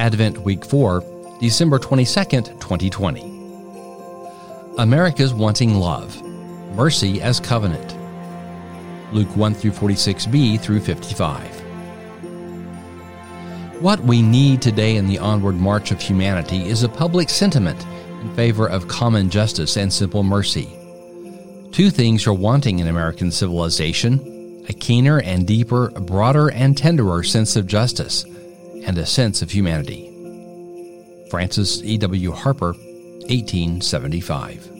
Advent Week 4, December 22nd, 2020. America's Wanting Love Mercy as Covenant. Luke 1 through 46b through 55. What we need today in the onward march of humanity is a public sentiment in favor of common justice and simple mercy. Two things are wanting in American civilization a keener and deeper, broader and tenderer sense of justice, and a sense of humanity. Frances E.W. Harper, 1875.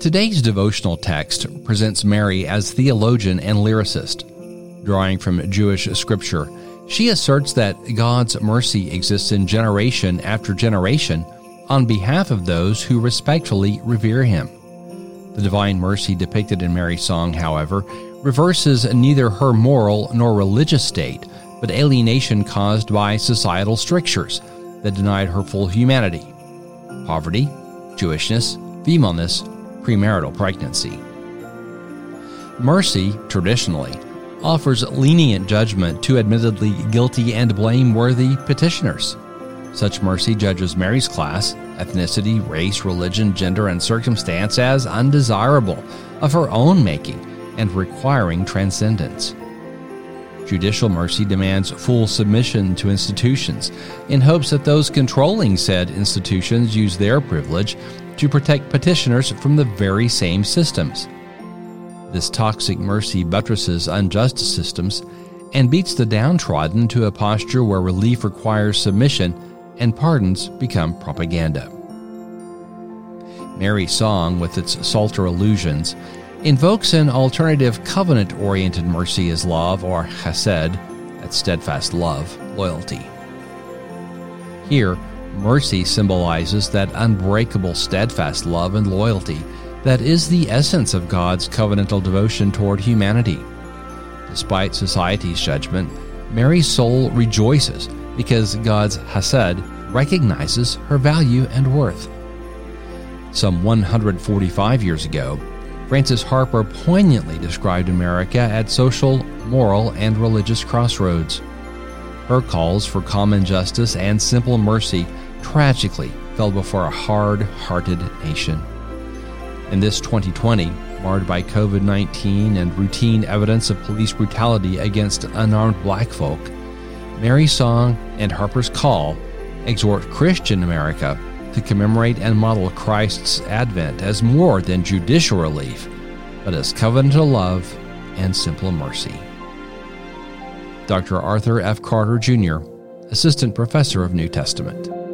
Today's devotional text presents Mary as theologian and lyricist. Drawing from Jewish scripture, she asserts that God's mercy exists in generation after generation on behalf of those who respectfully revere Him. The divine mercy depicted in Mary's song, however, reverses neither her moral nor religious state, but alienation caused by societal strictures that denied her full humanity poverty, Jewishness, femaleness, premarital pregnancy. Mercy, traditionally, offers lenient judgment to admittedly guilty and blameworthy petitioners. Such mercy judges Mary's class, ethnicity, race, religion, gender, and circumstance as undesirable, of her own making, and requiring transcendence. Judicial mercy demands full submission to institutions in hopes that those controlling said institutions use their privilege to protect petitioners from the very same systems. This toxic mercy buttresses unjust systems and beats the downtrodden to a posture where relief requires submission and pardons become propaganda. Mary's song, with its Psalter allusions, invokes an alternative covenant oriented mercy as love, or chesed, that's steadfast love, loyalty. Here, mercy symbolizes that unbreakable, steadfast love and loyalty that is the essence of God's covenantal devotion toward humanity. Despite society's judgment, Mary's soul rejoices because God's Hesed recognizes her value and worth. Some 145 years ago, Frances Harper poignantly described America at social, moral, and religious crossroads. Her calls for common justice and simple mercy tragically fell before a hard hearted nation. In this 2020, marred by COVID 19 and routine evidence of police brutality against unarmed black folk, Mary's Song and Harper's Call exhort Christian America to commemorate and model Christ's advent as more than judicial relief, but as covenantal love and simple mercy. Dr. Arthur F. Carter, Jr., Assistant Professor of New Testament.